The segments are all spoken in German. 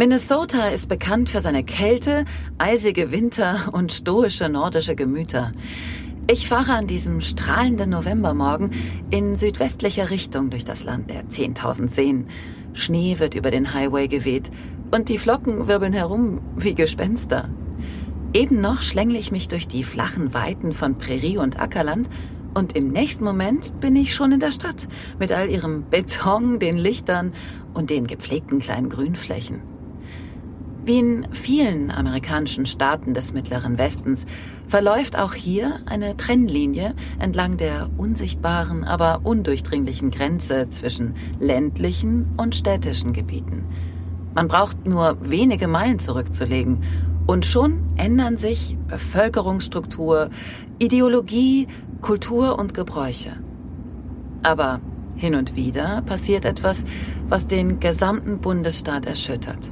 Minnesota ist bekannt für seine Kälte, eisige Winter und stoische nordische Gemüter. Ich fahre an diesem strahlenden Novembermorgen in südwestlicher Richtung durch das Land der 10.000 Seen. Schnee wird über den Highway geweht und die Flocken wirbeln herum wie Gespenster. Eben noch schlängle ich mich durch die flachen Weiten von Prärie und Ackerland und im nächsten Moment bin ich schon in der Stadt mit all ihrem Beton, den Lichtern und den gepflegten kleinen Grünflächen. Wie in vielen amerikanischen Staaten des Mittleren Westens verläuft auch hier eine Trennlinie entlang der unsichtbaren, aber undurchdringlichen Grenze zwischen ländlichen und städtischen Gebieten. Man braucht nur wenige Meilen zurückzulegen und schon ändern sich Bevölkerungsstruktur, Ideologie, Kultur und Gebräuche. Aber hin und wieder passiert etwas, was den gesamten Bundesstaat erschüttert.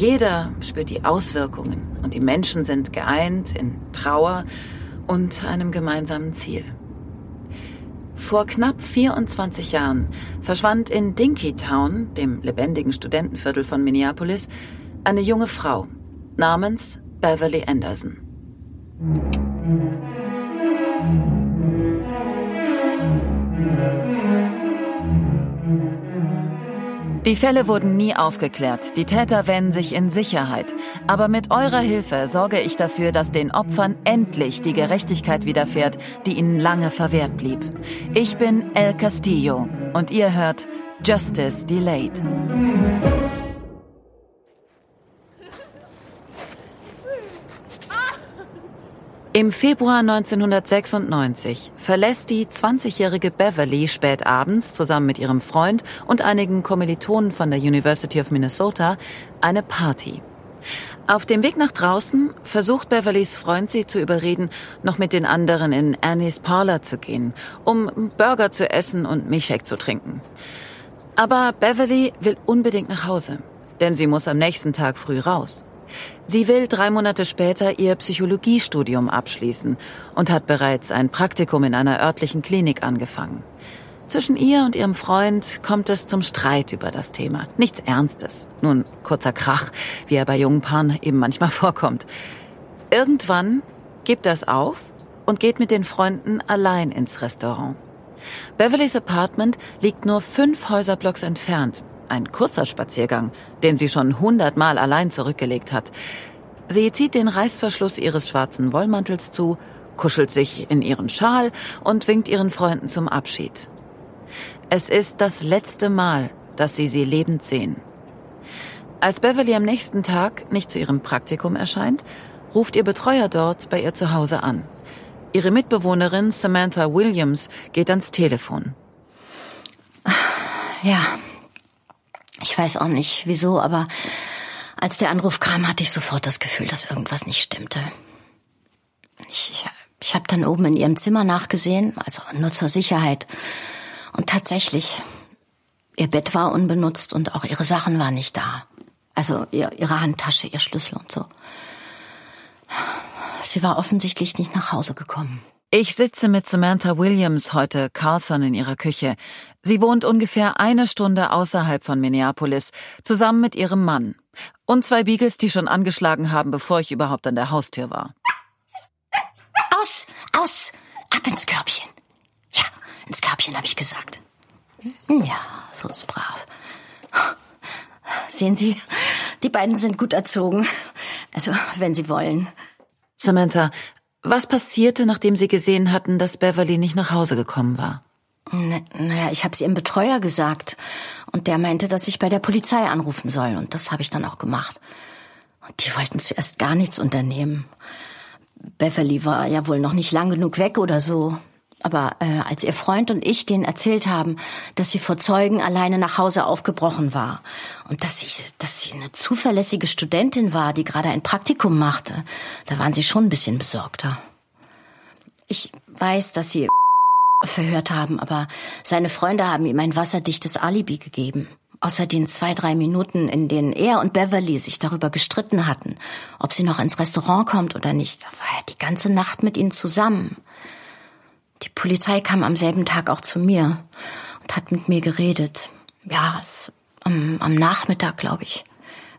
Jeder spürt die Auswirkungen und die Menschen sind geeint in Trauer und einem gemeinsamen Ziel. Vor knapp 24 Jahren verschwand in Dinkytown, dem lebendigen Studentenviertel von Minneapolis, eine junge Frau namens Beverly Anderson. Die Fälle wurden nie aufgeklärt. Die Täter wähnen sich in Sicherheit. Aber mit eurer Hilfe sorge ich dafür, dass den Opfern endlich die Gerechtigkeit widerfährt, die ihnen lange verwehrt blieb. Ich bin El Castillo und ihr hört Justice Delayed. Im Februar 1996 verlässt die 20-jährige Beverly spät abends zusammen mit ihrem Freund und einigen Kommilitonen von der University of Minnesota eine Party. Auf dem Weg nach draußen versucht Beverlys Freund sie zu überreden, noch mit den anderen in Annie's Parlor zu gehen, um Burger zu essen und Milchshake zu trinken. Aber Beverly will unbedingt nach Hause, denn sie muss am nächsten Tag früh raus. Sie will drei Monate später ihr Psychologiestudium abschließen und hat bereits ein Praktikum in einer örtlichen Klinik angefangen. Zwischen ihr und ihrem Freund kommt es zum Streit über das Thema. Nichts Ernstes, nur ein kurzer Krach, wie er bei jungen Paaren eben manchmal vorkommt. Irgendwann gibt er es auf und geht mit den Freunden allein ins Restaurant. Beverlys Apartment liegt nur fünf Häuserblocks entfernt, ein kurzer Spaziergang, den sie schon hundertmal allein zurückgelegt hat. Sie zieht den Reißverschluss ihres schwarzen Wollmantels zu, kuschelt sich in ihren Schal und winkt ihren Freunden zum Abschied. Es ist das letzte Mal, dass sie sie lebend sehen. Als Beverly am nächsten Tag nicht zu ihrem Praktikum erscheint, ruft ihr Betreuer dort bei ihr zu Hause an. Ihre Mitbewohnerin Samantha Williams geht ans Telefon. Ja, ich weiß auch nicht wieso, aber als der Anruf kam, hatte ich sofort das Gefühl, dass irgendwas nicht stimmte. Ich, ich, ich habe dann oben in ihrem Zimmer nachgesehen, also nur zur Sicherheit. Und tatsächlich, ihr Bett war unbenutzt und auch ihre Sachen waren nicht da. Also ihr, ihre Handtasche, ihr Schlüssel und so. Sie war offensichtlich nicht nach Hause gekommen. Ich sitze mit Samantha Williams heute Carlson in ihrer Küche. Sie wohnt ungefähr eine Stunde außerhalb von Minneapolis, zusammen mit ihrem Mann. Und zwei Beagles, die schon angeschlagen haben, bevor ich überhaupt an der Haustür war. Aus, aus, ab ins Körbchen. Ja, ins Körbchen habe ich gesagt. Ja, so ist brav. Sehen Sie, die beiden sind gut erzogen. Also, wenn Sie wollen. Samantha, was passierte, nachdem Sie gesehen hatten, dass Beverly nicht nach Hause gekommen war? Naja, ich habe es ihrem Betreuer gesagt. Und der meinte, dass ich bei der Polizei anrufen soll. Und das habe ich dann auch gemacht. Und die wollten zuerst gar nichts unternehmen. Beverly war ja wohl noch nicht lang genug weg oder so. Aber äh, als ihr Freund und ich denen erzählt haben, dass sie vor Zeugen alleine nach Hause aufgebrochen war und dass sie, dass sie eine zuverlässige Studentin war, die gerade ein Praktikum machte, da waren sie schon ein bisschen besorgter. Ich weiß, dass sie verhört haben, aber seine Freunde haben ihm ein wasserdichtes Alibi gegeben. Außer den zwei, drei Minuten, in denen er und Beverly sich darüber gestritten hatten, ob sie noch ins Restaurant kommt oder nicht, war er die ganze Nacht mit ihnen zusammen. Die Polizei kam am selben Tag auch zu mir und hat mit mir geredet. Ja, am, am Nachmittag, glaube ich.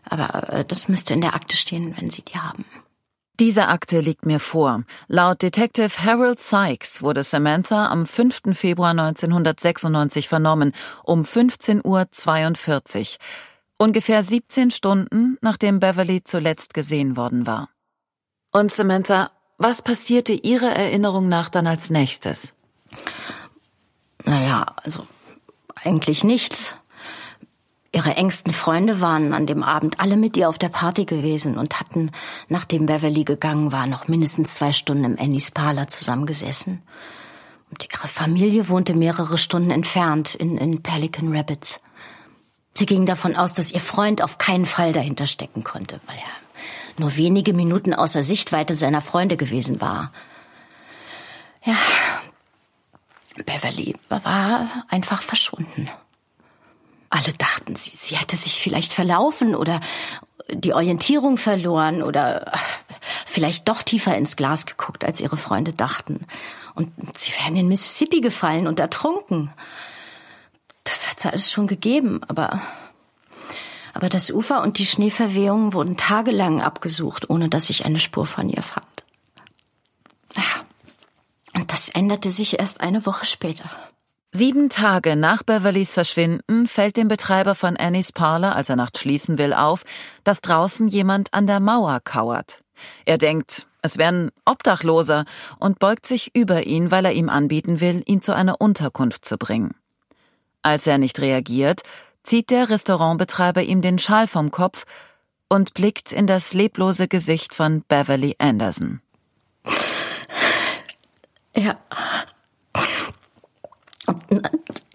Aber äh, das müsste in der Akte stehen, wenn Sie die haben. Diese Akte liegt mir vor. Laut Detective Harold Sykes wurde Samantha am 5. Februar 1996 vernommen, um 15.42 Uhr. Ungefähr 17 Stunden, nachdem Beverly zuletzt gesehen worden war. Und Samantha, was passierte Ihrer Erinnerung nach dann als nächstes? Naja, also eigentlich nichts. Ihre engsten Freunde waren an dem Abend alle mit ihr auf der Party gewesen und hatten, nachdem Beverly gegangen war, noch mindestens zwei Stunden im Annie's Parlor zusammengesessen. Und ihre Familie wohnte mehrere Stunden entfernt in, in Pelican Rapids. Sie ging davon aus, dass ihr Freund auf keinen Fall dahinter stecken konnte, weil er nur wenige Minuten außer Sichtweite seiner Freunde gewesen war. Ja, Beverly war einfach verschwunden. Alle dachten, sie, sie hätte sich vielleicht verlaufen oder die Orientierung verloren oder vielleicht doch tiefer ins Glas geguckt, als ihre Freunde dachten. Und sie wären in Mississippi gefallen und ertrunken. Das hat es alles schon gegeben, aber aber das Ufer und die Schneeverwehungen wurden tagelang abgesucht, ohne dass ich eine Spur von ihr fand. Ja. Und das änderte sich erst eine Woche später. Sieben Tage nach Beverlys Verschwinden fällt dem Betreiber von Annies Parlor, als er Nacht schließen will, auf, dass draußen jemand an der Mauer kauert. Er denkt, es wären Obdachloser und beugt sich über ihn, weil er ihm anbieten will, ihn zu einer Unterkunft zu bringen. Als er nicht reagiert, zieht der Restaurantbetreiber ihm den Schal vom Kopf und blickt in das leblose Gesicht von Beverly Anderson. Ja.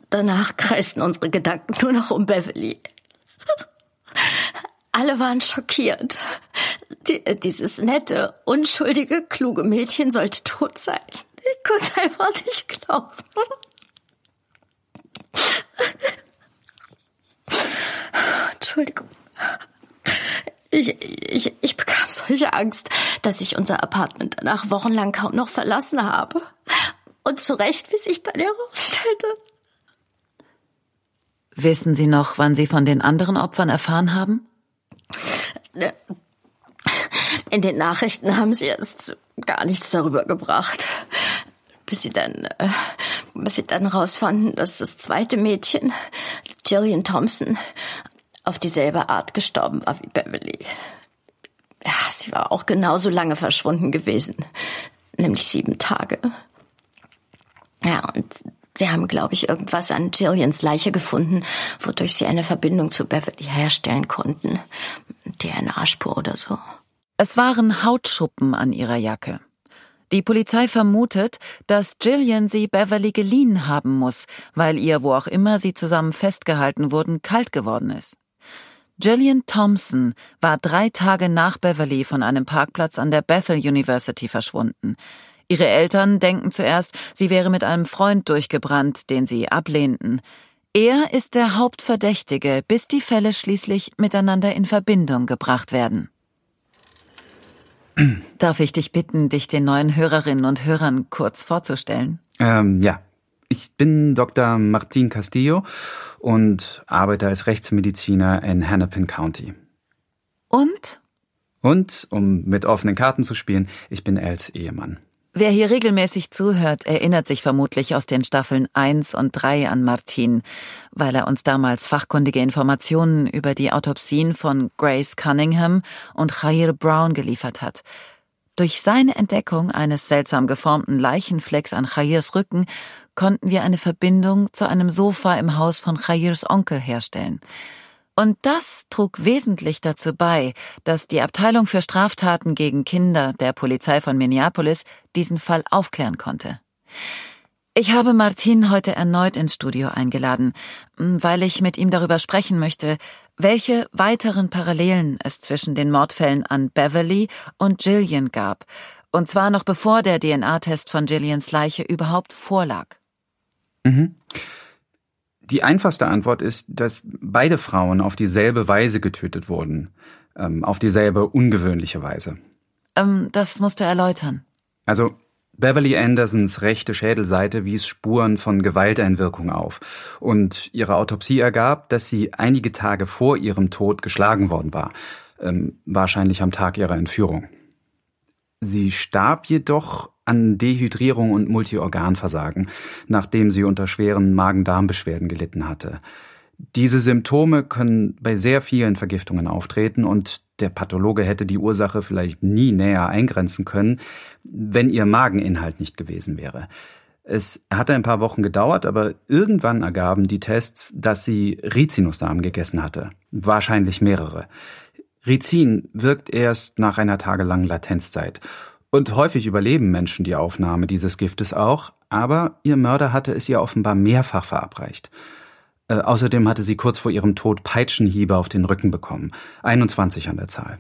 Danach kreisten unsere Gedanken nur noch um Beverly. Alle waren schockiert. Die, dieses nette, unschuldige, kluge Mädchen sollte tot sein. Ich konnte einfach nicht glauben. Entschuldigung. Ich, ich, ich bekam solche Angst, dass ich unser Apartment danach wochenlang kaum noch verlassen habe. Und zu Recht, wie sich dann herausstellte. Wissen Sie noch, wann Sie von den anderen Opfern erfahren haben? Ne. In den Nachrichten haben sie erst gar nichts darüber gebracht. Bis sie dann, äh, bis sie dann rausfanden, dass das zweite Mädchen, Jillian Thompson, auf dieselbe Art gestorben war wie Beverly. Ja, sie war auch genauso lange verschwunden gewesen, nämlich sieben Tage. Ja, und sie haben, glaube ich, irgendwas an Jillians Leiche gefunden, wodurch sie eine Verbindung zu Beverly herstellen konnten. DNA-Spur oder so. Es waren Hautschuppen an ihrer Jacke. Die Polizei vermutet, dass Jillian sie Beverly geliehen haben muss, weil ihr, wo auch immer sie zusammen festgehalten wurden, kalt geworden ist. Jillian Thompson war drei Tage nach Beverly von einem Parkplatz an der Bethel University verschwunden. Ihre Eltern denken zuerst, sie wäre mit einem Freund durchgebrannt, den sie ablehnten. Er ist der Hauptverdächtige, bis die Fälle schließlich miteinander in Verbindung gebracht werden. Darf ich dich bitten, dich den neuen Hörerinnen und Hörern kurz vorzustellen? Ähm, ja. Ich bin Dr. Martin Castillo und arbeite als Rechtsmediziner in Hennepin County. Und? Und, um mit offenen Karten zu spielen, ich bin Els Ehemann. Wer hier regelmäßig zuhört, erinnert sich vermutlich aus den Staffeln 1 und 3 an Martin, weil er uns damals fachkundige Informationen über die Autopsien von Grace Cunningham und Jair Brown geliefert hat. Durch seine Entdeckung eines seltsam geformten Leichenflecks an Jairs Rücken konnten wir eine Verbindung zu einem Sofa im Haus von Jairs Onkel herstellen. Und das trug wesentlich dazu bei, dass die Abteilung für Straftaten gegen Kinder der Polizei von Minneapolis diesen Fall aufklären konnte. Ich habe Martin heute erneut ins Studio eingeladen, weil ich mit ihm darüber sprechen möchte, welche weiteren Parallelen es zwischen den Mordfällen an Beverly und Gillian gab, und zwar noch bevor der DNA-Test von Gillians Leiche überhaupt vorlag. Mhm. Die einfachste Antwort ist, dass beide Frauen auf dieselbe Weise getötet wurden, ähm, auf dieselbe ungewöhnliche Weise. Ähm, das musst du erläutern. Also Beverly Andersons rechte Schädelseite wies Spuren von Gewalteinwirkung auf und ihre Autopsie ergab, dass sie einige Tage vor ihrem Tod geschlagen worden war, ähm, wahrscheinlich am Tag ihrer Entführung. Sie starb jedoch an Dehydrierung und Multiorganversagen, nachdem sie unter schweren Magen-Darm-Beschwerden gelitten hatte. Diese Symptome können bei sehr vielen Vergiftungen auftreten und der Pathologe hätte die Ursache vielleicht nie näher eingrenzen können, wenn ihr Mageninhalt nicht gewesen wäre. Es hatte ein paar Wochen gedauert, aber irgendwann ergaben die Tests, dass sie Rizinussamen gegessen hatte. Wahrscheinlich mehrere. Rizin wirkt erst nach einer tagelangen Latenzzeit. Und häufig überleben Menschen die Aufnahme dieses Giftes auch, aber ihr Mörder hatte es ihr offenbar mehrfach verabreicht. Äh, außerdem hatte sie kurz vor ihrem Tod Peitschenhiebe auf den Rücken bekommen. 21 an der Zahl.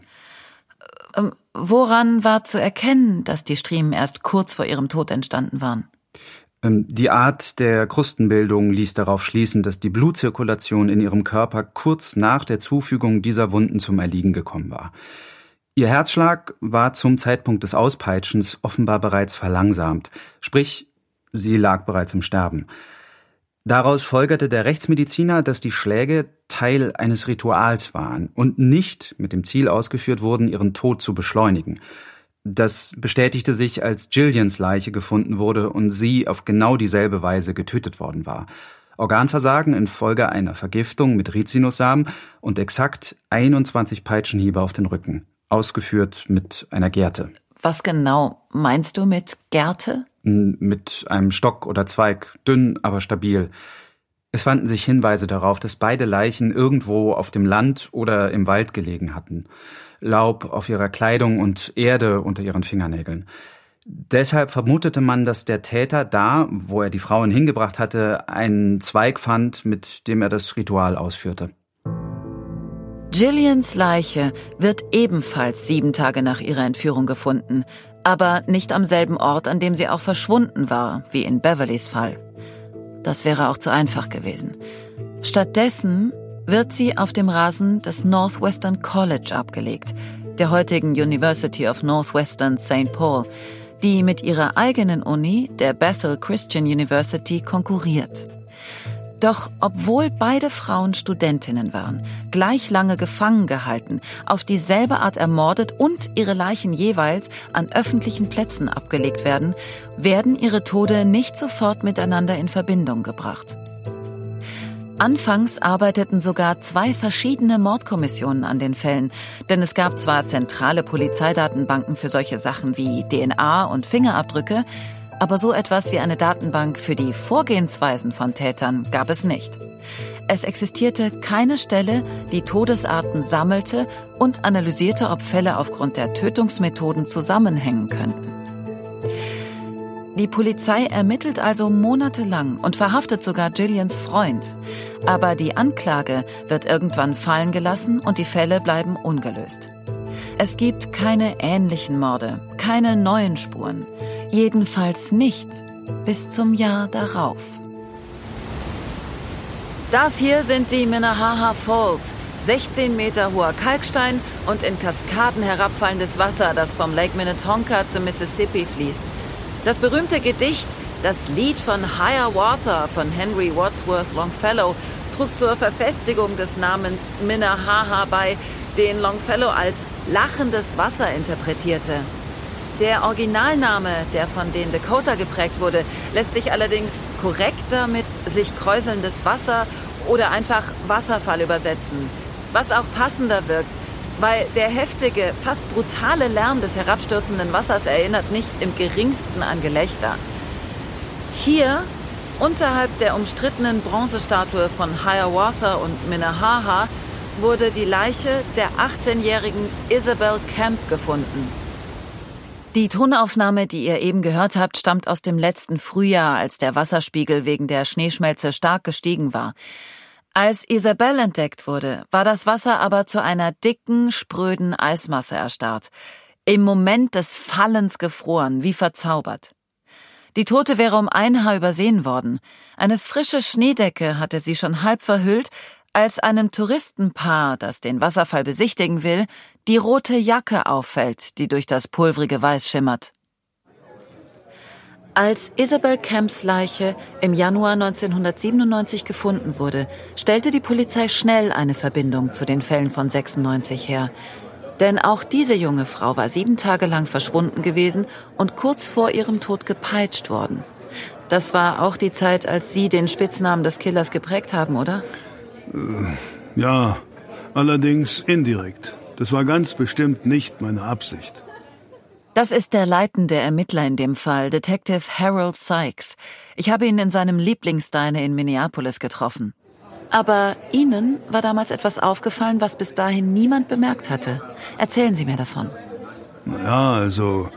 Ähm, woran war zu erkennen, dass die Striemen erst kurz vor ihrem Tod entstanden waren? Ähm, die Art der Krustenbildung ließ darauf schließen, dass die Blutzirkulation in ihrem Körper kurz nach der Zufügung dieser Wunden zum Erliegen gekommen war. Ihr Herzschlag war zum Zeitpunkt des Auspeitschens offenbar bereits verlangsamt, sprich, sie lag bereits im Sterben. Daraus folgerte der Rechtsmediziner, dass die Schläge Teil eines Rituals waren und nicht mit dem Ziel ausgeführt wurden, ihren Tod zu beschleunigen. Das bestätigte sich, als Gillians Leiche gefunden wurde und sie auf genau dieselbe Weise getötet worden war. Organversagen infolge einer Vergiftung mit Rizinussamen und exakt 21 Peitschenhiebe auf den Rücken, ausgeführt mit einer Gerte. Was genau meinst du mit Gerte? mit einem Stock oder Zweig, dünn, aber stabil. Es fanden sich Hinweise darauf, dass beide Leichen irgendwo auf dem Land oder im Wald gelegen hatten. Laub auf ihrer Kleidung und Erde unter ihren Fingernägeln. Deshalb vermutete man, dass der Täter da, wo er die Frauen hingebracht hatte, einen Zweig fand, mit dem er das Ritual ausführte. Gillians Leiche wird ebenfalls sieben Tage nach ihrer Entführung gefunden, aber nicht am selben Ort, an dem sie auch verschwunden war, wie in Beverlys Fall. Das wäre auch zu einfach gewesen. Stattdessen wird sie auf dem Rasen des Northwestern College abgelegt, der heutigen University of Northwestern St. Paul, die mit ihrer eigenen Uni, der Bethel Christian University, konkurriert. Doch obwohl beide Frauen Studentinnen waren, gleich lange gefangen gehalten, auf dieselbe Art ermordet und ihre Leichen jeweils an öffentlichen Plätzen abgelegt werden, werden ihre Tode nicht sofort miteinander in Verbindung gebracht. Anfangs arbeiteten sogar zwei verschiedene Mordkommissionen an den Fällen, denn es gab zwar zentrale Polizeidatenbanken für solche Sachen wie DNA und Fingerabdrücke, aber so etwas wie eine Datenbank für die Vorgehensweisen von Tätern gab es nicht. Es existierte keine Stelle, die Todesarten sammelte und analysierte, ob Fälle aufgrund der Tötungsmethoden zusammenhängen könnten. Die Polizei ermittelt also monatelang und verhaftet sogar Gillians Freund. Aber die Anklage wird irgendwann fallen gelassen und die Fälle bleiben ungelöst. Es gibt keine ähnlichen Morde, keine neuen Spuren. Jedenfalls nicht bis zum Jahr darauf. Das hier sind die Minnehaha Falls. 16 Meter hoher Kalkstein und in Kaskaden herabfallendes Wasser, das vom Lake Minnetonka zum Mississippi fließt. Das berühmte Gedicht, das Lied von Hiawatha von Henry Wadsworth Longfellow, trug zur Verfestigung des Namens Minnehaha bei, den Longfellow als lachendes Wasser interpretierte. Der Originalname, der von den Dakota geprägt wurde, lässt sich allerdings korrekter mit sich kräuselndes Wasser oder einfach Wasserfall übersetzen. Was auch passender wirkt, weil der heftige, fast brutale Lärm des herabstürzenden Wassers erinnert nicht im geringsten an Gelächter. Hier, unterhalb der umstrittenen Bronzestatue von Hiawatha und Minnehaha, wurde die Leiche der 18-jährigen Isabel Camp gefunden. Die Tonaufnahme, die ihr eben gehört habt, stammt aus dem letzten Frühjahr, als der Wasserspiegel wegen der Schneeschmelze stark gestiegen war. Als Isabel entdeckt wurde, war das Wasser aber zu einer dicken, spröden Eismasse erstarrt. Im Moment des Fallens gefroren, wie verzaubert. Die Tote wäre um ein Haar übersehen worden. Eine frische Schneedecke hatte sie schon halb verhüllt, als einem Touristenpaar, das den Wasserfall besichtigen will, die rote Jacke auffällt, die durch das pulvrige Weiß schimmert. Als Isabel Camps Leiche im Januar 1997 gefunden wurde, stellte die Polizei schnell eine Verbindung zu den Fällen von 96 her. Denn auch diese junge Frau war sieben Tage lang verschwunden gewesen und kurz vor ihrem Tod gepeitscht worden. Das war auch die Zeit, als Sie den Spitznamen des Killers geprägt haben, oder? Äh, ja, allerdings indirekt. Das war ganz bestimmt nicht meine Absicht. Das ist der leitende Ermittler in dem Fall, Detective Harold Sykes. Ich habe ihn in seinem Lieblingsdiner in Minneapolis getroffen. Aber Ihnen war damals etwas aufgefallen, was bis dahin niemand bemerkt hatte. Erzählen Sie mir davon. Ja, also,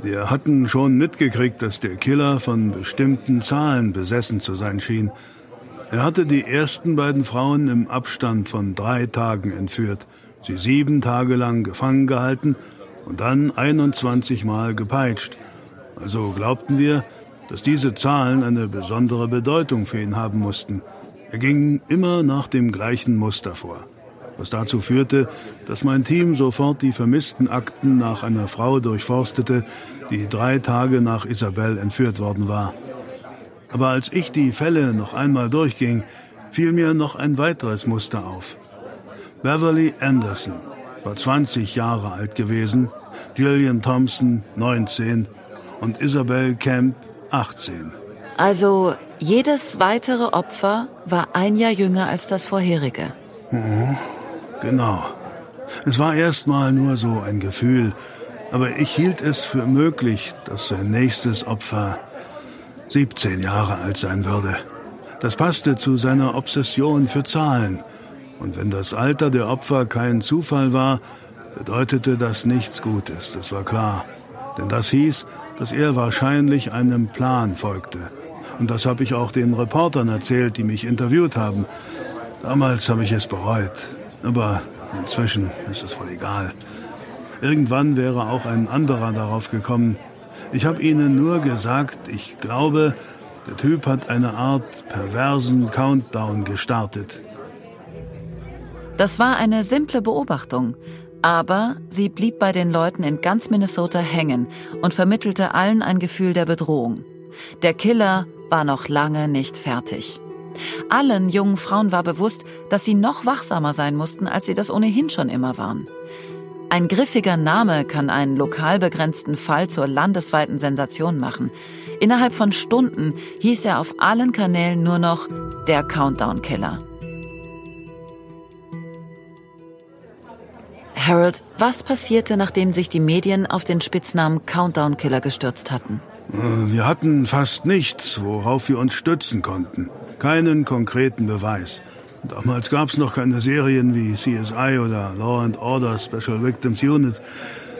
wir hatten schon mitgekriegt, dass der Killer von bestimmten Zahlen besessen zu sein schien. Er hatte die ersten beiden Frauen im Abstand von drei Tagen entführt, sie sieben Tage lang gefangen gehalten und dann 21 Mal gepeitscht. Also glaubten wir, dass diese Zahlen eine besondere Bedeutung für ihn haben mussten. Er ging immer nach dem gleichen Muster vor, was dazu führte, dass mein Team sofort die vermissten Akten nach einer Frau durchforstete, die drei Tage nach Isabel entführt worden war. Aber als ich die Fälle noch einmal durchging, fiel mir noch ein weiteres Muster auf. Beverly Anderson war 20 Jahre alt gewesen, Gillian Thompson 19 und Isabel Camp 18. Also jedes weitere Opfer war ein Jahr jünger als das vorherige. Mhm, genau. Es war erstmal nur so ein Gefühl, aber ich hielt es für möglich, dass sein nächstes Opfer 17 Jahre alt sein würde. Das passte zu seiner Obsession für Zahlen. Und wenn das Alter der Opfer kein Zufall war, bedeutete das nichts Gutes, das war klar. Denn das hieß, dass er wahrscheinlich einem Plan folgte. Und das habe ich auch den Reportern erzählt, die mich interviewt haben. Damals habe ich es bereut. Aber inzwischen ist es wohl egal. Irgendwann wäre auch ein anderer darauf gekommen, ich habe Ihnen nur gesagt, ich glaube, der Typ hat eine Art perversen Countdown gestartet. Das war eine simple Beobachtung, aber sie blieb bei den Leuten in ganz Minnesota hängen und vermittelte allen ein Gefühl der Bedrohung. Der Killer war noch lange nicht fertig. Allen jungen Frauen war bewusst, dass sie noch wachsamer sein mussten, als sie das ohnehin schon immer waren. Ein griffiger Name kann einen lokal begrenzten Fall zur landesweiten Sensation machen. Innerhalb von Stunden hieß er auf allen Kanälen nur noch der Countdown-Killer. Harold, was passierte, nachdem sich die Medien auf den Spitznamen Countdown Killer gestürzt hatten? Wir hatten fast nichts, worauf wir uns stützen konnten. Keinen konkreten Beweis. Damals gab es noch keine Serien wie CSI oder Law and Order Special Victims Unit,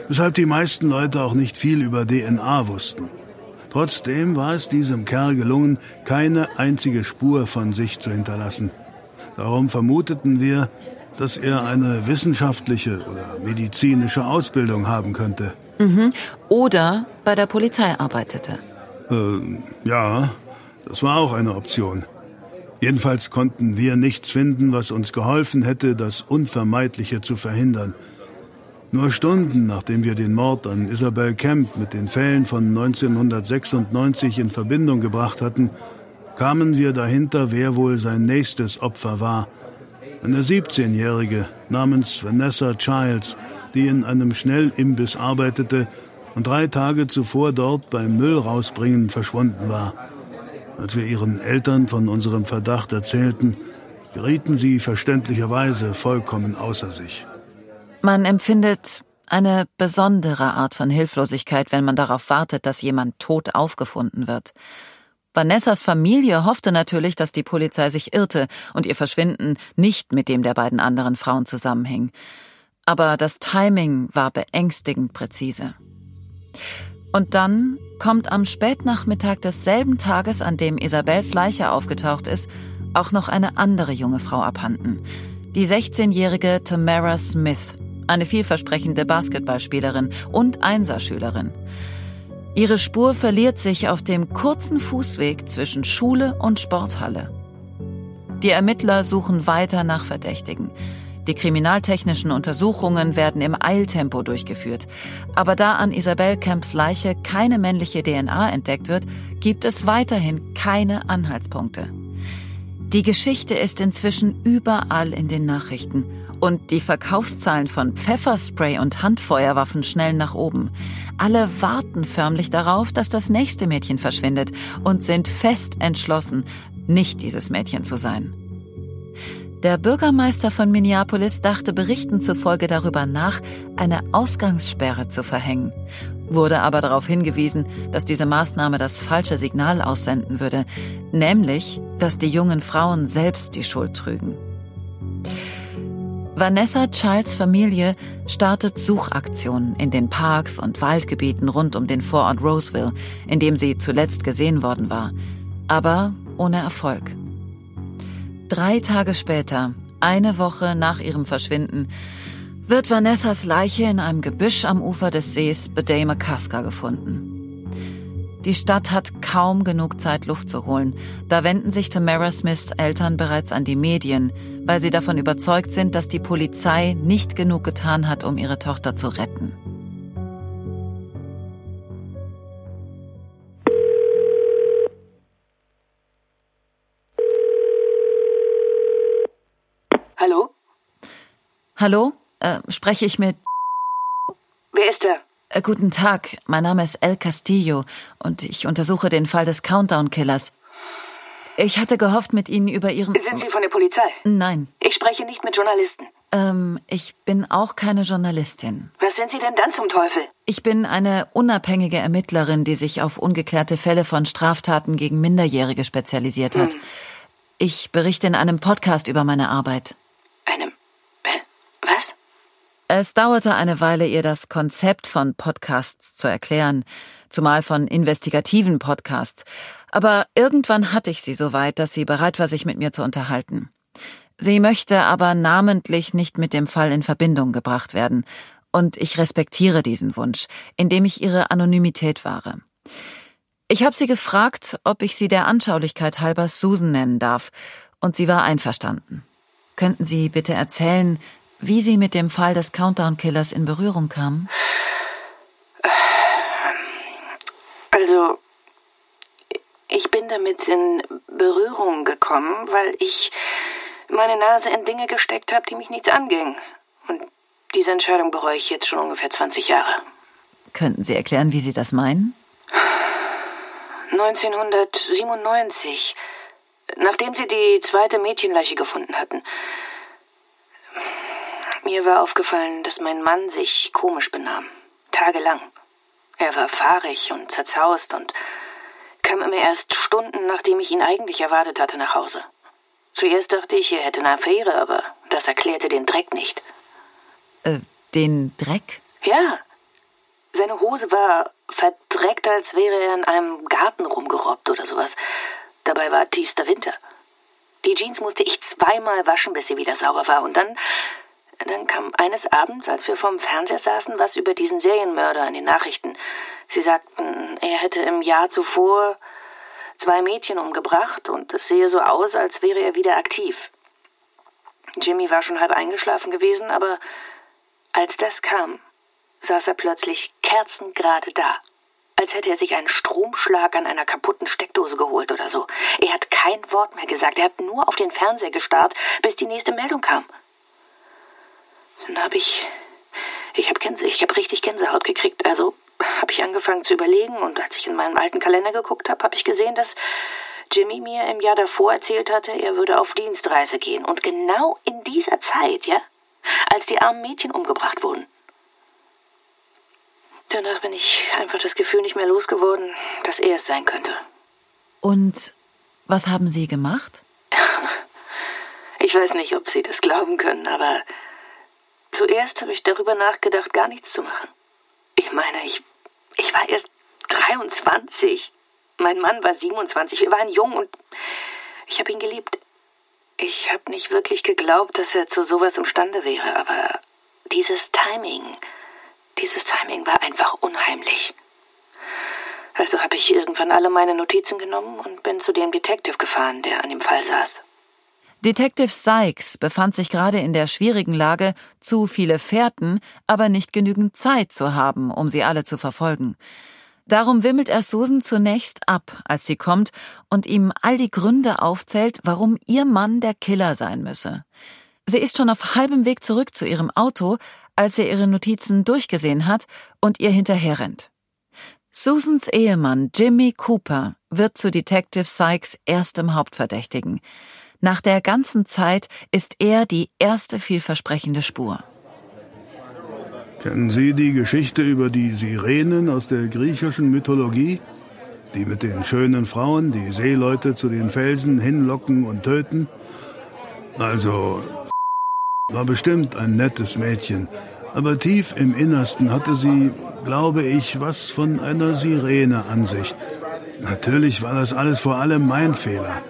weshalb die meisten Leute auch nicht viel über DNA wussten. Trotzdem war es diesem Kerl gelungen, keine einzige Spur von sich zu hinterlassen. Darum vermuteten wir, dass er eine wissenschaftliche oder medizinische Ausbildung haben könnte. Mhm. Oder bei der Polizei arbeitete. Äh, ja, das war auch eine Option. Jedenfalls konnten wir nichts finden, was uns geholfen hätte, das Unvermeidliche zu verhindern. Nur Stunden nachdem wir den Mord an Isabel Kemp mit den Fällen von 1996 in Verbindung gebracht hatten, kamen wir dahinter, wer wohl sein nächstes Opfer war. Eine 17-Jährige namens Vanessa Childs, die in einem Schnellimbiss arbeitete und drei Tage zuvor dort beim Müll rausbringen verschwunden war. Als wir ihren Eltern von unserem Verdacht erzählten, gerieten sie verständlicherweise vollkommen außer sich. Man empfindet eine besondere Art von Hilflosigkeit, wenn man darauf wartet, dass jemand tot aufgefunden wird. Vanessas Familie hoffte natürlich, dass die Polizei sich irrte und ihr Verschwinden nicht mit dem der beiden anderen Frauen zusammenhing. Aber das Timing war beängstigend präzise. Und dann kommt am Spätnachmittag desselben Tages, an dem Isabels Leiche aufgetaucht ist, auch noch eine andere junge Frau abhanden. Die 16-jährige Tamara Smith, eine vielversprechende Basketballspielerin und Einserschülerin. Ihre Spur verliert sich auf dem kurzen Fußweg zwischen Schule und Sporthalle. Die Ermittler suchen weiter nach Verdächtigen. Die kriminaltechnischen Untersuchungen werden im Eiltempo durchgeführt. Aber da an Isabel Camps Leiche keine männliche DNA entdeckt wird, gibt es weiterhin keine Anhaltspunkte. Die Geschichte ist inzwischen überall in den Nachrichten und die Verkaufszahlen von Pfefferspray und Handfeuerwaffen schnell nach oben. Alle warten förmlich darauf, dass das nächste Mädchen verschwindet und sind fest entschlossen, nicht dieses Mädchen zu sein. Der Bürgermeister von Minneapolis dachte Berichten zufolge darüber nach, eine Ausgangssperre zu verhängen, wurde aber darauf hingewiesen, dass diese Maßnahme das falsche Signal aussenden würde, nämlich, dass die jungen Frauen selbst die Schuld trügen. Vanessa Childs Familie startet Suchaktionen in den Parks und Waldgebieten rund um den Vorort Roseville, in dem sie zuletzt gesehen worden war, aber ohne Erfolg. Drei Tage später, eine Woche nach ihrem Verschwinden, wird Vanessas Leiche in einem Gebüsch am Ufer des Sees Bedame-Kaska gefunden. Die Stadt hat kaum genug Zeit, Luft zu holen. Da wenden sich Tamara Smiths Eltern bereits an die Medien, weil sie davon überzeugt sind, dass die Polizei nicht genug getan hat, um ihre Tochter zu retten. Hallo? Hallo? Äh, spreche ich mit... Wer ist da? Äh, guten Tag, mein Name ist El Castillo und ich untersuche den Fall des Countdown-Killers. Ich hatte gehofft, mit Ihnen über Ihren... Sind Sie von der Polizei? Nein. Ich spreche nicht mit Journalisten. Ähm, ich bin auch keine Journalistin. Was sind Sie denn dann zum Teufel? Ich bin eine unabhängige Ermittlerin, die sich auf ungeklärte Fälle von Straftaten gegen Minderjährige spezialisiert hat. Hm. Ich berichte in einem Podcast über meine Arbeit. Es dauerte eine Weile, ihr das Konzept von Podcasts zu erklären, zumal von investigativen Podcasts. Aber irgendwann hatte ich sie so weit, dass sie bereit war, sich mit mir zu unterhalten. Sie möchte aber namentlich nicht mit dem Fall in Verbindung gebracht werden. Und ich respektiere diesen Wunsch, indem ich ihre Anonymität wahre. Ich habe sie gefragt, ob ich sie der Anschaulichkeit halber Susan nennen darf, und sie war einverstanden. Könnten Sie bitte erzählen, wie Sie mit dem Fall des Countdown-Killers in Berührung kamen? Also, ich bin damit in Berührung gekommen, weil ich meine Nase in Dinge gesteckt habe, die mich nichts angingen. Und diese Entscheidung bereue ich jetzt schon ungefähr 20 Jahre. Könnten Sie erklären, wie Sie das meinen? 1997, nachdem sie die zweite Mädchenleiche gefunden hatten. Mir war aufgefallen, dass mein Mann sich komisch benahm. Tagelang. Er war fahrig und zerzaust und kam immer erst Stunden, nachdem ich ihn eigentlich erwartet hatte, nach Hause. Zuerst dachte ich, er hätte eine Affäre, aber das erklärte den Dreck nicht. Äh, den Dreck? Ja. Seine Hose war verdreckt, als wäre er in einem Garten rumgerobbt oder sowas. Dabei war tiefster Winter. Die Jeans musste ich zweimal waschen, bis sie wieder sauber war. Und dann, dann kam eines Abends, als wir vorm Fernseher saßen, was über diesen Serienmörder in den Nachrichten. Sie sagten, er hätte im Jahr zuvor zwei Mädchen umgebracht und es sehe so aus, als wäre er wieder aktiv. Jimmy war schon halb eingeschlafen gewesen, aber als das kam, saß er plötzlich kerzengerade da, als hätte er sich einen Stromschlag an einer kaputten Steckdose geholt oder so. Er hat kein Wort mehr gesagt, er hat nur auf den Fernseher gestarrt, bis die nächste Meldung kam. Dann habe ich, ich habe Gänse, ich habe richtig Gänsehaut gekriegt, also habe ich angefangen zu überlegen und als ich in meinen alten Kalender geguckt habe, habe ich gesehen, dass Jimmy mir im Jahr davor erzählt hatte, er würde auf Dienstreise gehen und genau in dieser Zeit, ja, als die armen Mädchen umgebracht wurden. Danach bin ich einfach das Gefühl nicht mehr losgeworden, dass er es sein könnte. Und was haben Sie gemacht? Ich weiß nicht, ob Sie das glauben können, aber zuerst habe ich darüber nachgedacht, gar nichts zu machen. Ich meine, ich, ich war erst 23. Mein Mann war 27. Wir waren jung und ich habe ihn geliebt. Ich habe nicht wirklich geglaubt, dass er zu sowas imstande wäre, aber dieses Timing, dieses Timing war einfach unheimlich. Also habe ich irgendwann alle meine Notizen genommen und bin zu dem Detective gefahren, der an dem Fall saß. Detective Sykes befand sich gerade in der schwierigen Lage, zu viele Fährten, aber nicht genügend Zeit zu haben, um sie alle zu verfolgen. Darum wimmelt er Susan zunächst ab, als sie kommt und ihm all die Gründe aufzählt, warum ihr Mann der Killer sein müsse. Sie ist schon auf halbem Weg zurück zu ihrem Auto, als er ihre Notizen durchgesehen hat und ihr hinterherrennt. Susans Ehemann Jimmy Cooper wird zu Detective Sykes erstem Hauptverdächtigen. Nach der ganzen Zeit ist er die erste vielversprechende Spur. Kennen Sie die Geschichte über die Sirenen aus der griechischen Mythologie? Die mit den schönen Frauen, die Seeleute zu den Felsen hinlocken und töten? Also, war bestimmt ein nettes Mädchen, aber tief im Innersten hatte sie, glaube ich, was von einer Sirene an sich. Natürlich war das alles vor allem mein Fehler.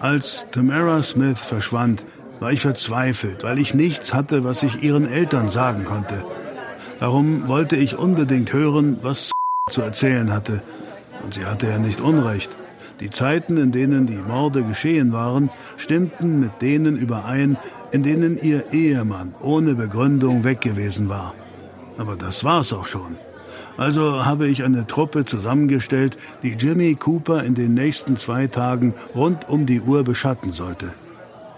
Als Tamara Smith verschwand, war ich verzweifelt, weil ich nichts hatte, was ich ihren Eltern sagen konnte. Darum wollte ich unbedingt hören, was zu erzählen hatte. Und sie hatte ja nicht Unrecht. Die Zeiten, in denen die Morde geschehen waren, stimmten mit denen überein, in denen ihr Ehemann ohne Begründung weg gewesen war. Aber das war's auch schon. Also habe ich eine Truppe zusammengestellt, die Jimmy Cooper in den nächsten zwei Tagen rund um die Uhr beschatten sollte.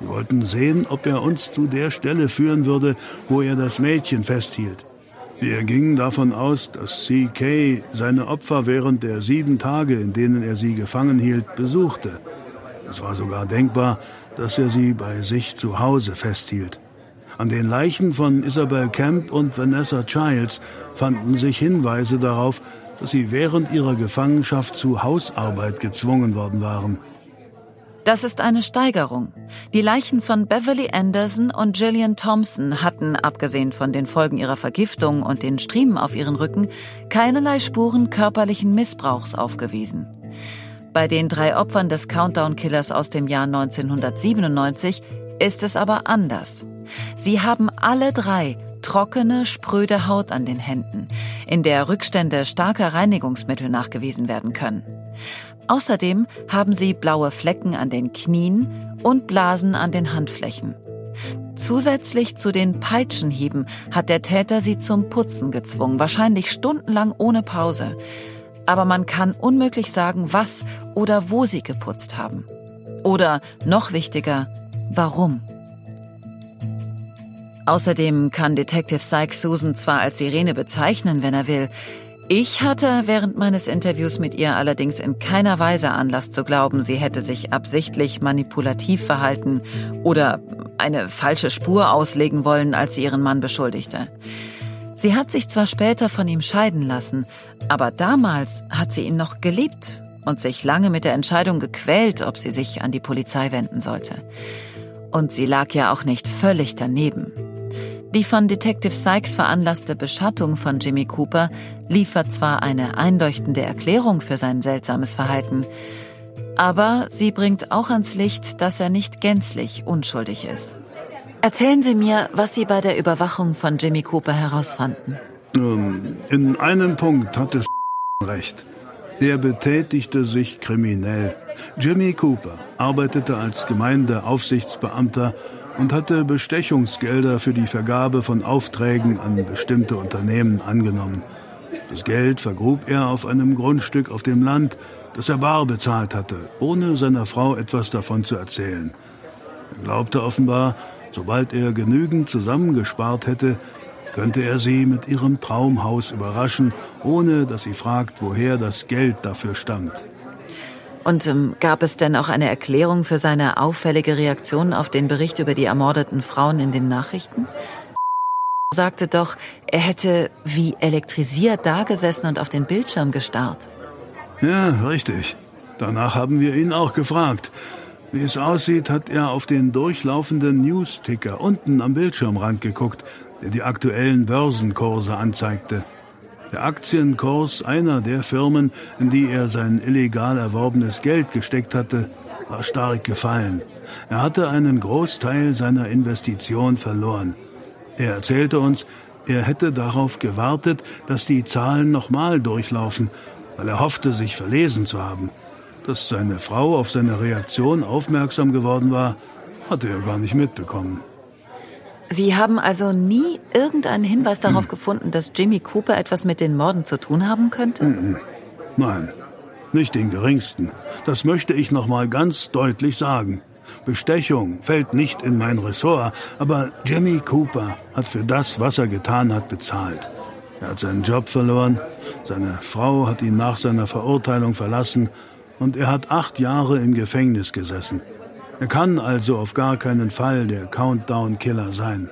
Wir wollten sehen, ob er uns zu der Stelle führen würde, wo er das Mädchen festhielt. Wir gingen davon aus, dass C.K. seine Opfer während der sieben Tage, in denen er sie gefangen hielt, besuchte. Es war sogar denkbar, dass er sie bei sich zu Hause festhielt. An den Leichen von Isabel Camp und Vanessa Childs fanden sich Hinweise darauf, dass sie während ihrer Gefangenschaft zu Hausarbeit gezwungen worden waren. Das ist eine Steigerung. Die Leichen von Beverly Anderson und Gillian Thompson hatten, abgesehen von den Folgen ihrer Vergiftung und den Striemen auf ihren Rücken, keinerlei Spuren körperlichen Missbrauchs aufgewiesen. Bei den drei Opfern des Countdown-Killers aus dem Jahr 1997 ist es aber anders. Sie haben alle drei trockene, spröde Haut an den Händen, in der Rückstände starker Reinigungsmittel nachgewiesen werden können. Außerdem haben sie blaue Flecken an den Knien und Blasen an den Handflächen. Zusätzlich zu den Peitschenhieben hat der Täter sie zum Putzen gezwungen, wahrscheinlich stundenlang ohne Pause. Aber man kann unmöglich sagen, was oder wo sie geputzt haben. Oder noch wichtiger, warum. Außerdem kann Detective Sykes Susan zwar als Sirene bezeichnen, wenn er will. Ich hatte während meines Interviews mit ihr allerdings in keiner Weise Anlass zu glauben, sie hätte sich absichtlich manipulativ verhalten oder eine falsche Spur auslegen wollen, als sie ihren Mann beschuldigte. Sie hat sich zwar später von ihm scheiden lassen, aber damals hat sie ihn noch geliebt und sich lange mit der Entscheidung gequält, ob sie sich an die Polizei wenden sollte. Und sie lag ja auch nicht völlig daneben. Die von Detective Sykes veranlasste Beschattung von Jimmy Cooper liefert zwar eine einleuchtende Erklärung für sein seltsames Verhalten, aber sie bringt auch ans Licht, dass er nicht gänzlich unschuldig ist. Erzählen Sie mir, was Sie bei der Überwachung von Jimmy Cooper herausfanden. Ähm, in einem Punkt hat es recht. Er betätigte sich kriminell. Jimmy Cooper arbeitete als Gemeindeaufsichtsbeamter und hatte Bestechungsgelder für die Vergabe von Aufträgen an bestimmte Unternehmen angenommen. Das Geld vergrub er auf einem Grundstück auf dem Land, das er bar bezahlt hatte, ohne seiner Frau etwas davon zu erzählen. Er glaubte offenbar, sobald er genügend zusammengespart hätte, könnte er sie mit ihrem Traumhaus überraschen, ohne dass sie fragt, woher das Geld dafür stammt. Und ähm, gab es denn auch eine Erklärung für seine auffällige Reaktion auf den Bericht über die ermordeten Frauen in den Nachrichten? sagte doch, er hätte wie elektrisiert dagesessen und auf den Bildschirm gestarrt. Ja, richtig. Danach haben wir ihn auch gefragt. Wie es aussieht, hat er auf den durchlaufenden News-Ticker unten am Bildschirmrand geguckt, der die aktuellen Börsenkurse anzeigte. Der Aktienkurs einer der Firmen, in die er sein illegal erworbenes Geld gesteckt hatte, war stark gefallen. Er hatte einen Großteil seiner Investition verloren. Er erzählte uns, er hätte darauf gewartet, dass die Zahlen nochmal durchlaufen, weil er hoffte, sich verlesen zu haben. Dass seine Frau auf seine Reaktion aufmerksam geworden war, hatte er gar nicht mitbekommen. Sie haben also nie irgendeinen Hinweis darauf gefunden, dass Jimmy Cooper etwas mit den Morden zu tun haben könnte? Nein, nicht den geringsten. Das möchte ich noch mal ganz deutlich sagen. Bestechung fällt nicht in mein Ressort, aber Jimmy Cooper hat für das, was er getan hat, bezahlt. Er hat seinen Job verloren, seine Frau hat ihn nach seiner Verurteilung verlassen und er hat acht Jahre im Gefängnis gesessen. Er kann also auf gar keinen Fall der Countdown-Killer sein.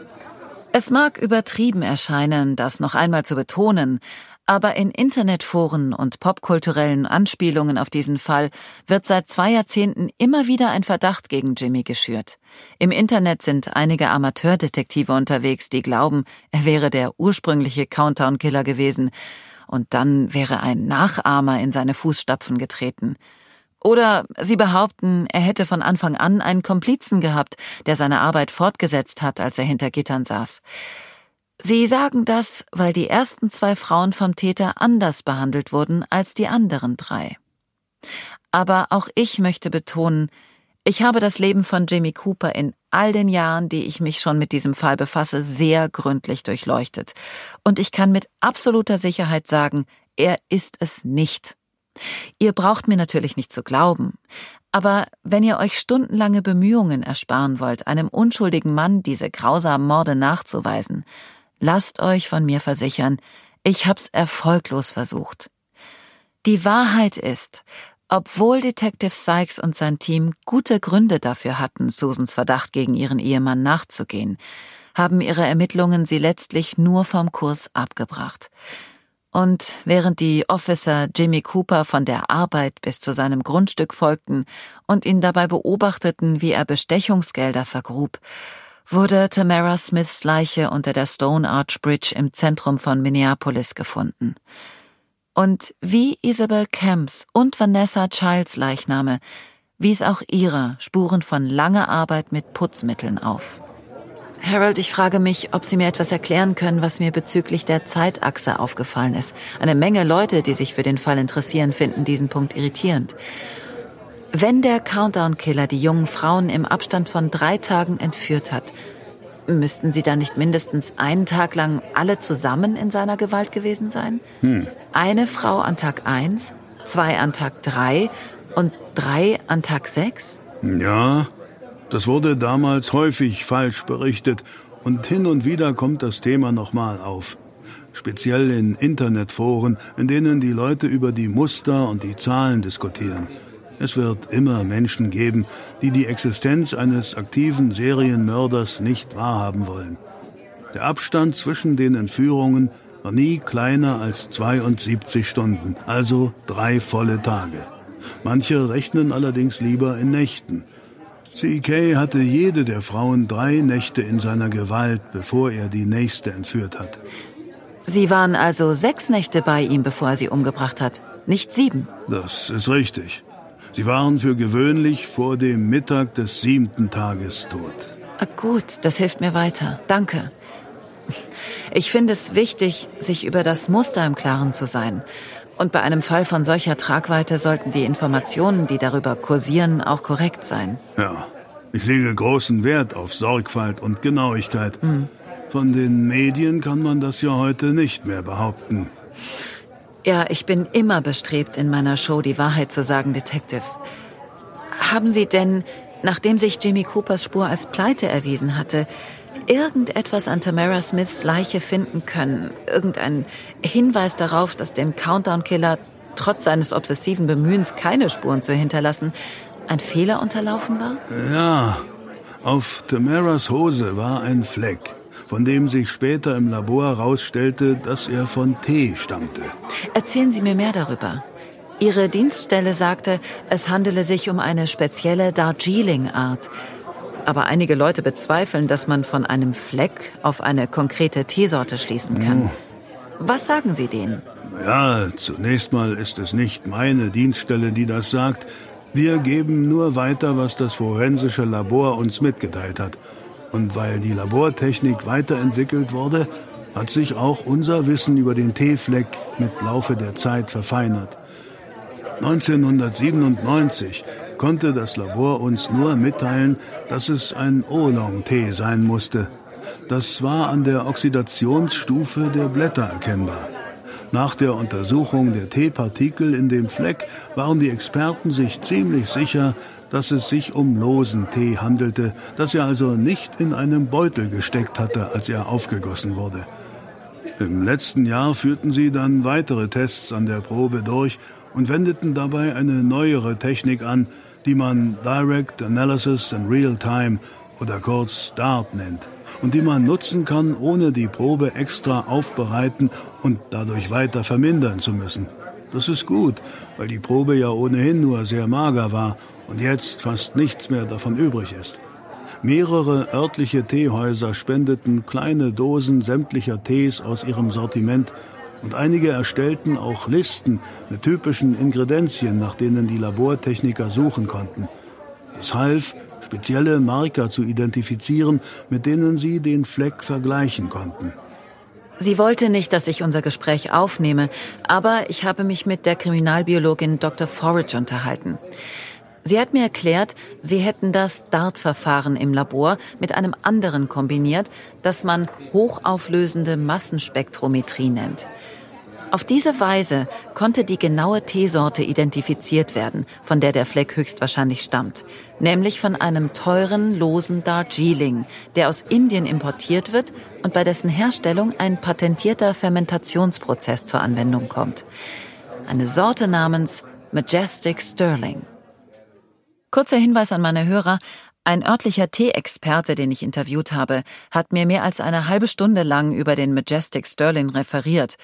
Es mag übertrieben erscheinen, das noch einmal zu betonen, aber in Internetforen und popkulturellen Anspielungen auf diesen Fall wird seit zwei Jahrzehnten immer wieder ein Verdacht gegen Jimmy geschürt. Im Internet sind einige Amateurdetektive unterwegs, die glauben, er wäre der ursprüngliche Countdown-Killer gewesen, und dann wäre ein Nachahmer in seine Fußstapfen getreten. Oder sie behaupten, er hätte von Anfang an einen Komplizen gehabt, der seine Arbeit fortgesetzt hat, als er hinter Gittern saß. Sie sagen das, weil die ersten zwei Frauen vom Täter anders behandelt wurden als die anderen drei. Aber auch ich möchte betonen, ich habe das Leben von Jimmy Cooper in all den Jahren, die ich mich schon mit diesem Fall befasse, sehr gründlich durchleuchtet. Und ich kann mit absoluter Sicherheit sagen, er ist es nicht. Ihr braucht mir natürlich nicht zu glauben. Aber wenn ihr euch stundenlange Bemühungen ersparen wollt, einem unschuldigen Mann diese grausamen Morde nachzuweisen, lasst euch von mir versichern, ich hab's erfolglos versucht. Die Wahrheit ist, obwohl Detective Sykes und sein Team gute Gründe dafür hatten, Susans Verdacht gegen ihren Ehemann nachzugehen, haben ihre Ermittlungen sie letztlich nur vom Kurs abgebracht. Und während die Officer Jimmy Cooper von der Arbeit bis zu seinem Grundstück folgten und ihn dabei beobachteten, wie er Bestechungsgelder vergrub, wurde Tamara Smiths Leiche unter der Stone Arch Bridge im Zentrum von Minneapolis gefunden. Und wie Isabel Camps und Vanessa Childs Leichname wies auch ihrer Spuren von langer Arbeit mit Putzmitteln auf. Harold, ich frage mich, ob Sie mir etwas erklären können, was mir bezüglich der Zeitachse aufgefallen ist. Eine Menge Leute, die sich für den Fall interessieren, finden diesen Punkt irritierend. Wenn der Countdown-Killer die jungen Frauen im Abstand von drei Tagen entführt hat, müssten sie dann nicht mindestens einen Tag lang alle zusammen in seiner Gewalt gewesen sein? Hm. Eine Frau an Tag eins, zwei an Tag drei und drei an Tag sechs? Ja, das wurde damals häufig falsch berichtet und hin und wieder kommt das Thema nochmal auf. Speziell in Internetforen, in denen die Leute über die Muster und die Zahlen diskutieren. Es wird immer Menschen geben, die die Existenz eines aktiven Serienmörders nicht wahrhaben wollen. Der Abstand zwischen den Entführungen war nie kleiner als 72 Stunden, also drei volle Tage. Manche rechnen allerdings lieber in Nächten. CK hatte jede der Frauen drei Nächte in seiner Gewalt, bevor er die nächste entführt hat. Sie waren also sechs Nächte bei ihm, bevor er sie umgebracht hat, nicht sieben. Das ist richtig. Sie waren für gewöhnlich vor dem Mittag des siebten Tages tot. Ah, gut, das hilft mir weiter. Danke. Ich finde es wichtig, sich über das Muster im Klaren zu sein. Und bei einem Fall von solcher Tragweite sollten die Informationen, die darüber kursieren, auch korrekt sein. Ja, ich lege großen Wert auf Sorgfalt und Genauigkeit. Mhm. Von den Medien kann man das ja heute nicht mehr behaupten. Ja, ich bin immer bestrebt, in meiner Show die Wahrheit zu sagen, Detective. Haben Sie denn, nachdem sich Jimmy Coopers Spur als Pleite erwiesen hatte, irgendetwas an Tamara Smiths Leiche finden können? Irgendein Hinweis darauf, dass dem Countdown-Killer trotz seines obsessiven Bemühens, keine Spuren zu hinterlassen, ein Fehler unterlaufen war? Ja, auf Tamaras Hose war ein Fleck, von dem sich später im Labor herausstellte, dass er von Tee stammte. Erzählen Sie mir mehr darüber. Ihre Dienststelle sagte, es handele sich um eine spezielle Darjeeling-Art aber einige Leute bezweifeln, dass man von einem Fleck auf eine konkrete Teesorte schließen kann. Was sagen Sie denen? Ja, zunächst mal ist es nicht meine Dienststelle, die das sagt. Wir geben nur weiter, was das forensische Labor uns mitgeteilt hat. Und weil die Labortechnik weiterentwickelt wurde, hat sich auch unser Wissen über den T-Fleck mit Laufe der Zeit verfeinert. 1997 konnte das Labor uns nur mitteilen, dass es ein Oolong-Tee sein musste. Das war an der Oxidationsstufe der Blätter erkennbar. Nach der Untersuchung der Teepartikel in dem Fleck waren die Experten sich ziemlich sicher, dass es sich um losen Tee handelte, dass er also nicht in einem Beutel gesteckt hatte, als er aufgegossen wurde. Im letzten Jahr führten sie dann weitere Tests an der Probe durch und wendeten dabei eine neuere Technik an, die man Direct Analysis in Real Time oder kurz DART nennt und die man nutzen kann, ohne die Probe extra aufbereiten und dadurch weiter vermindern zu müssen. Das ist gut, weil die Probe ja ohnehin nur sehr mager war und jetzt fast nichts mehr davon übrig ist. Mehrere örtliche Teehäuser spendeten kleine Dosen sämtlicher Tees aus ihrem Sortiment und einige erstellten auch Listen mit typischen Ingredienzien, nach denen die Labortechniker suchen konnten. Es half, spezielle Marker zu identifizieren, mit denen sie den Fleck vergleichen konnten. Sie wollte nicht, dass ich unser Gespräch aufnehme, aber ich habe mich mit der Kriminalbiologin Dr. Forage unterhalten. Sie hat mir erklärt, sie hätten das DART-Verfahren im Labor mit einem anderen kombiniert, das man hochauflösende Massenspektrometrie nennt. Auf diese Weise konnte die genaue Teesorte identifiziert werden, von der der Fleck höchstwahrscheinlich stammt, nämlich von einem teuren, losen Darjeeling, der aus Indien importiert wird und bei dessen Herstellung ein patentierter Fermentationsprozess zur Anwendung kommt. Eine Sorte namens Majestic Sterling. Kurzer Hinweis an meine Hörer, ein örtlicher Tee-Experte, den ich interviewt habe, hat mir mehr als eine halbe Stunde lang über den Majestic Sterling referiert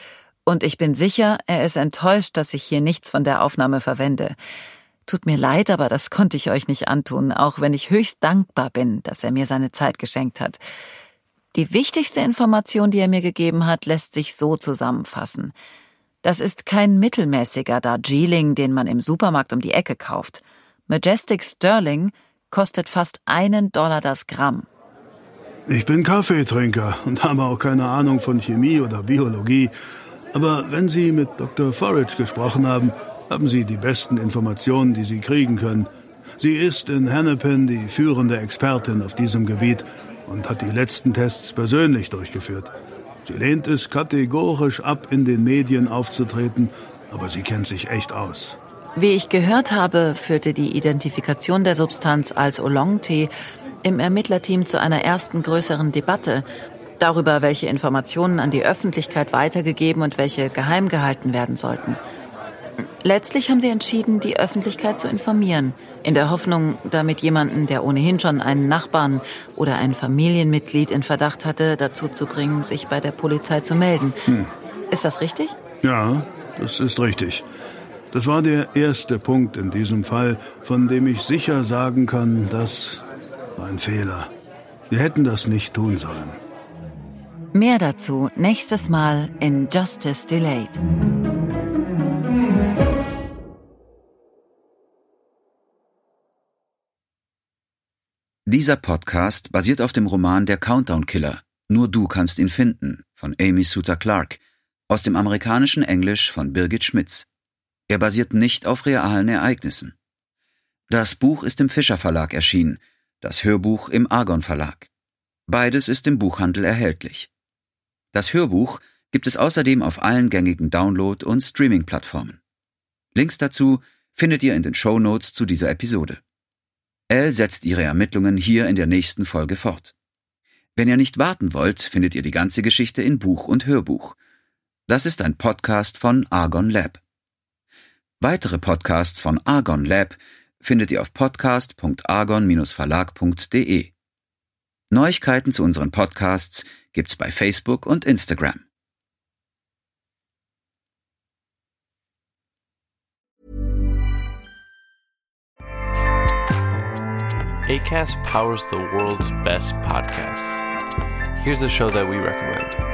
und ich bin sicher, er ist enttäuscht, dass ich hier nichts von der Aufnahme verwende. Tut mir leid, aber das konnte ich euch nicht antun, auch wenn ich höchst dankbar bin, dass er mir seine Zeit geschenkt hat. Die wichtigste Information, die er mir gegeben hat, lässt sich so zusammenfassen. Das ist kein mittelmäßiger Darjeeling, den man im Supermarkt um die Ecke kauft. Majestic Sterling kostet fast einen Dollar das Gramm. Ich bin Kaffeetrinker und habe auch keine Ahnung von Chemie oder Biologie. Aber wenn Sie mit Dr. Forage gesprochen haben, haben Sie die besten Informationen, die Sie kriegen können. Sie ist in Hennepin die führende Expertin auf diesem Gebiet und hat die letzten Tests persönlich durchgeführt. Sie lehnt es kategorisch ab, in den Medien aufzutreten, aber sie kennt sich echt aus. Wie ich gehört habe, führte die Identifikation der Substanz als Oolong-Tee im Ermittlerteam zu einer ersten größeren Debatte, darüber, welche Informationen an die Öffentlichkeit weitergegeben und welche geheim gehalten werden sollten. Letztlich haben sie entschieden, die Öffentlichkeit zu informieren, in der Hoffnung, damit jemanden, der ohnehin schon einen Nachbarn oder ein Familienmitglied in Verdacht hatte, dazu zu bringen, sich bei der Polizei zu melden. Hm. Ist das richtig? Ja, das ist richtig. Das war der erste Punkt in diesem Fall, von dem ich sicher sagen kann, das war ein Fehler. Wir hätten das nicht tun sollen. Mehr dazu nächstes Mal in Justice Delayed. Dieser Podcast basiert auf dem Roman Der Countdown Killer. Nur du kannst ihn finden von Amy Suter Clark aus dem amerikanischen Englisch von Birgit Schmitz. Er basiert nicht auf realen Ereignissen. Das Buch ist im Fischer Verlag erschienen, das Hörbuch im Argon Verlag. Beides ist im Buchhandel erhältlich. Das Hörbuch gibt es außerdem auf allen gängigen Download- und Streaming-Plattformen. Links dazu findet ihr in den Show Notes zu dieser Episode. Elle setzt ihre Ermittlungen hier in der nächsten Folge fort. Wenn ihr nicht warten wollt, findet ihr die ganze Geschichte in Buch und Hörbuch. Das ist ein Podcast von Argon Lab. Weitere Podcasts von Argon Lab findet ihr auf podcast.argon-verlag.de. Neuigkeiten zu unseren Podcasts gibt's bei Facebook und Instagram. ACAST powers the world's best podcasts. Here's a show that we recommend.